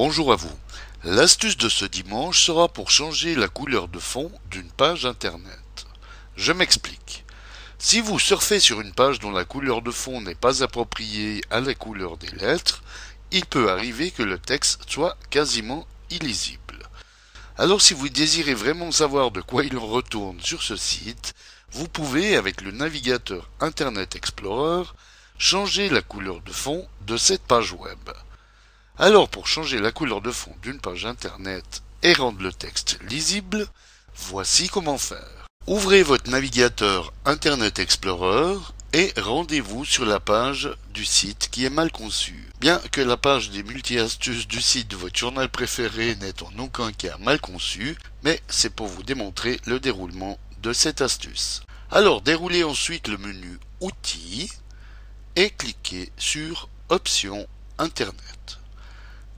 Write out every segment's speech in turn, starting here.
Bonjour à vous. L'astuce de ce dimanche sera pour changer la couleur de fond d'une page internet. Je m'explique. Si vous surfez sur une page dont la couleur de fond n'est pas appropriée à la couleur des lettres, il peut arriver que le texte soit quasiment illisible. Alors si vous désirez vraiment savoir de quoi il en retourne sur ce site, vous pouvez, avec le navigateur Internet Explorer, changer la couleur de fond de cette page web. Alors pour changer la couleur de fond d'une page internet et rendre le texte lisible, voici comment faire. Ouvrez votre navigateur Internet Explorer et rendez-vous sur la page du site qui est mal conçue. Bien que la page des multi-astuces du site de votre journal préféré n'est en aucun cas mal conçue, mais c'est pour vous démontrer le déroulement de cette astuce. Alors déroulez ensuite le menu Outils et cliquez sur Options Internet.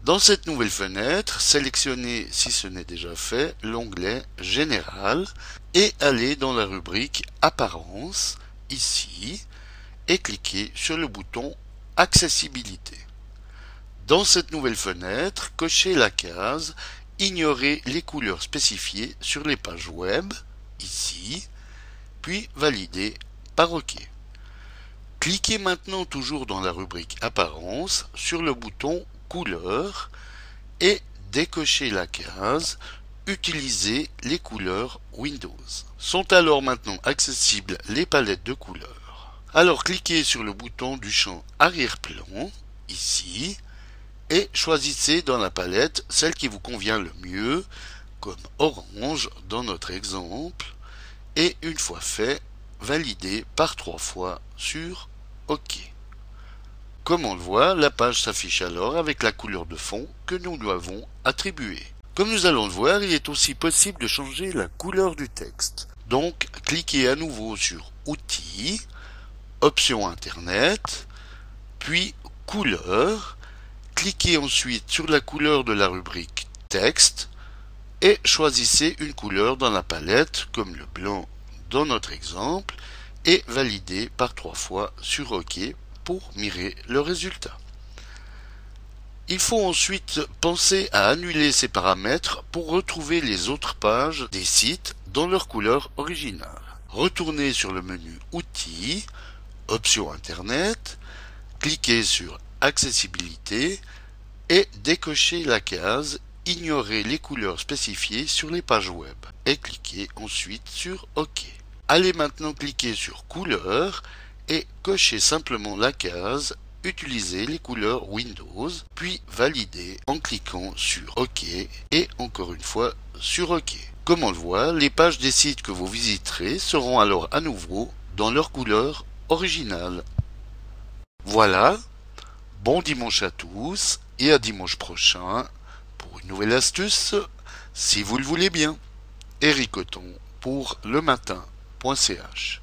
Dans cette nouvelle fenêtre, sélectionnez, si ce n'est déjà fait, l'onglet Général et allez dans la rubrique Apparence, ici, et cliquez sur le bouton Accessibilité. Dans cette nouvelle fenêtre, cochez la case Ignorer les couleurs spécifiées sur les pages web, ici, puis validez par OK. Cliquez maintenant toujours dans la rubrique Apparence sur le bouton Couleurs et décochez la case Utiliser les couleurs Windows. Sont alors maintenant accessibles les palettes de couleurs. Alors cliquez sur le bouton du champ Arrière-plan, ici, et choisissez dans la palette celle qui vous convient le mieux, comme orange dans notre exemple, et une fois fait, validez par trois fois sur OK. Comme on le voit, la page s'affiche alors avec la couleur de fond que nous lui avons attribuée. Comme nous allons le voir, il est aussi possible de changer la couleur du texte. Donc, cliquez à nouveau sur Outils, Options Internet, puis Couleur. Cliquez ensuite sur la couleur de la rubrique Texte et choisissez une couleur dans la palette comme le blanc dans notre exemple et validez par trois fois sur OK pour mirer le résultat. Il faut ensuite penser à annuler ces paramètres pour retrouver les autres pages des sites dans leur couleur originale. Retournez sur le menu Outils, Options Internet, cliquez sur Accessibilité et décochez la case Ignorer les couleurs spécifiées sur les pages web et cliquez ensuite sur OK. Allez maintenant cliquer sur Couleurs et cochez simplement la case Utiliser les couleurs Windows, puis valider en cliquant sur OK et encore une fois sur OK. Comme on le voit, les pages des sites que vous visiterez seront alors à nouveau dans leur couleur originale. Voilà, bon dimanche à tous et à dimanche prochain pour une nouvelle astuce, si vous le voulez bien. Eric Coton pour le matin. .ch